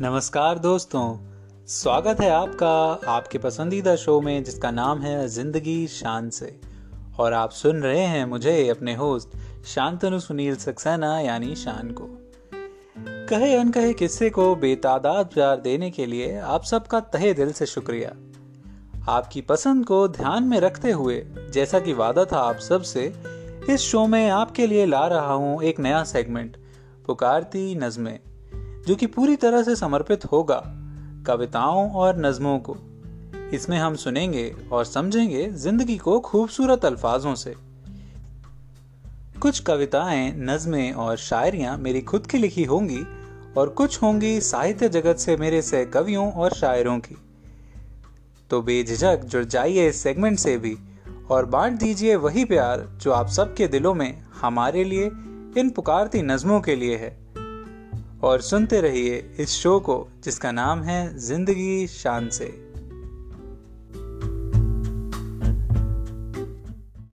नमस्कार दोस्तों, स्वागत है आपका आपके पसंदीदा शो में जिसका नाम है ज़िंदगी शान से। और आप सुन रहे हैं मुझे अपने होस्ट शांतनु सुनील सक्सेना, यानी शान को। कहे अनकहे किस्से को बेतादाद प्यार देने के लिए आप सबका तहे दिल से शुक्रिया। आपकी पसंद को ध्यान में रखते हुए, जैसा कि वादा था आप सबसे, इस शो में आपके लिए ला रहा हूँ एक नया सेगमेंट पुकारती नज़में। जो कि पूरी तरह से समर्पित होगा कविताओं और नज्मों को। इसमें हम सुनेंगे और समझेंगे ज़िंदगी को खूबसूरत अल्फाजों से। कुछ कविताएँ, नज्में और शायरियाँ मेरी खुद की लिखी होंगी और कुछ होंगी साहित्य जगत से मेरे से कवियों और शायरों की। तो बेझिझक जुड़ जाइए इस सेगमेंट से भी और बांट दीजिए वही प्यार जो आप सबके दिलों में हमारे लिए इन पुकारती नज्मों के लिए है। और सुनते रहिए इस शो को जिसका नाम है ज़िंदगी शान से।